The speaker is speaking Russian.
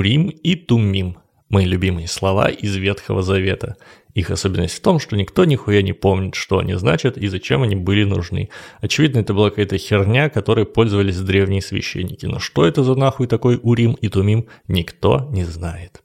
Урим и Тумим – мои любимые слова из Ветхого Завета. Их особенность в том, что никто нихуя не помнит, что они значат и зачем они были нужны. Очевидно, это была какая-то херня, которой пользовались древние священники. Но что это за нахуй такой Урим и Тумим, никто не знает.